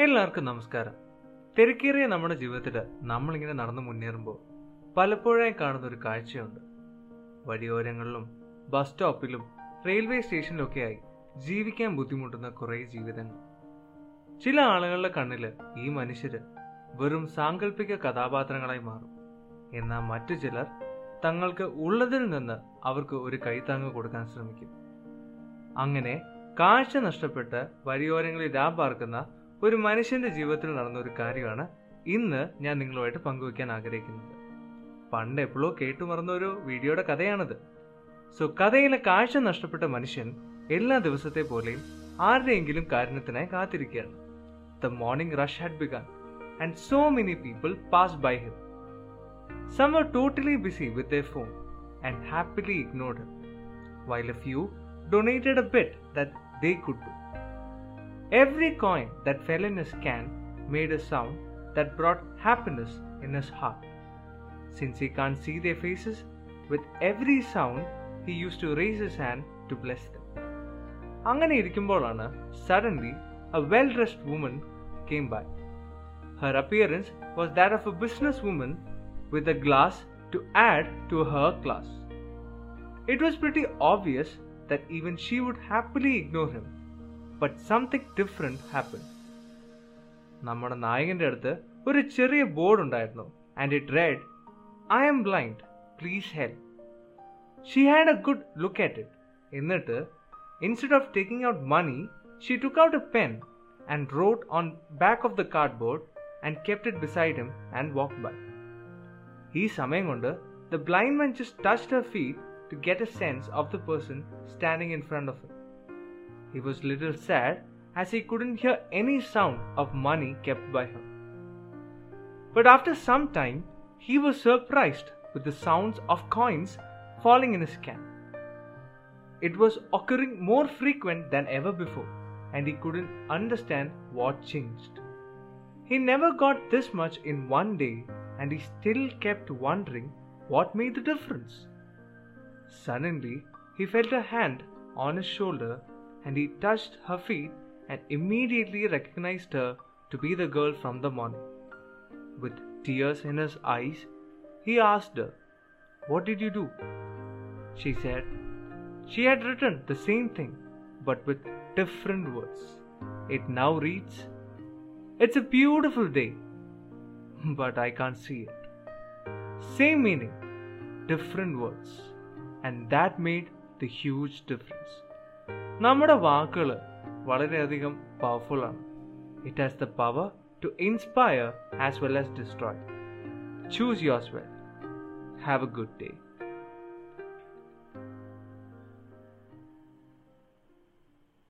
എല്ലാവർക്കും നമസ്കാരം. തിരക്കേറിയ നമ്മുടെ ജീവിതത്തിൽ നമ്മളിങ്ങനെ നടന്നു മുന്നേറുമ്പോൾ പലപ്പോഴായി കാണുന്ന ഒരു കാഴ്ചയുണ്ട്. വഴിയോരങ്ങളിലും ബസ് സ്റ്റോപ്പിലും റെയിൽവേ സ്റ്റേഷനിലൊക്കെയായി ജീവിക്കാൻ ബുദ്ധിമുട്ടുന്ന കുറേ ജീവിതങ്ങൾ. ചില ആളുകളുടെ കണ്ണിൽ ഈ മനുഷ്യര് വെറും സാങ്കല്പിക കഥാപാത്രങ്ങളായി മാറും. എന്നാൽ മറ്റു ചിലർ തങ്ങൾക്ക് ഉള്ളതിൽ നിന്ന് അവർക്ക് ഒരു കൈത്താങ്ങ് കൊടുക്കാൻ ശ്രമിക്കും. അങ്ങനെ കാഴ്ച നഷ്ടപ്പെട്ട് വഴിയോരങ്ങളിൽ രാപാർക്കുന്ന ഒരു മനുഷ്യന്റെ ജീവിതത്തിൽ നടന്ന ഒരു കാര്യമാണ് ഇന്ന് ഞാൻ നിങ്ങളുമായിട്ട് പങ്കുവയ്ക്കാൻ ആഗ്രഹിക്കുന്നത്. പണ്ട് എപ്പോഴോ കേട്ടു മറന്ന ഒരു വീഡിയോയുടെ കഥയാണിത്. സോ കഥയിലെ കാഴ്ച നഷ്ടപ്പെട്ട മനുഷ്യൻ എല്ലാ ദിവസത്തെ പോലെയും ആരുടെയെങ്കിലും കാരണത്തിനായി കാത്തിരിക്കുകയാണ്. The morning rush had begun and so many people pass by him some are totally busy with a phone and happily ignored a few donated a bit that they could do. Every coin that fell in his can made a sound that brought happiness in his heart. Since he can't see their faces, with every sound he used to raise his hand to bless them. അങ്ങനെ ഇരിക്കുമ്പോഴാണ് suddenly a well dressed woman came by her appearance was that of a business woman with a glass to add to her class. It was pretty obvious that even she would happily ignore him, but something different happened. നമ്മുടെ നായകന്റെ അടുത്ത് ഒരു ചെറിയ board ഉണ്ടായിരുന്നു and it read I M blind please help she had a good look at it എന്നിട്ട് instead of taking out money she took out a pen and wrote on back of the cardboard and kept it beside him and walk by ഈ സമയം കൊണ്ട് the blind man just touched Har feet to get a sense of the person standing in front of him he was little sad as he couldn't hear any sound of money kept by her. But after some time, he was surprised with the sounds of coins falling in his can. It was occurring more frequent than ever before, and he couldn't understand what changed. He never got this much in one day, and he still kept wondering what made the difference. Suddenly, he felt a hand on his shoulder and he touched her feet and immediately recognized her to be the girl from the morning. With tears in his eyes, he asked her, What did you do? She said, She had written the same thing, but with different words. It now reads, It's a beautiful day, but I can't see it. Same meaning, different words, and that made the huge difference. നമ്മുടെ വാക്കുകൾ വളരെയധികം powerful ആണ് it has the power to inspire as well as destroy choose yours well have a good day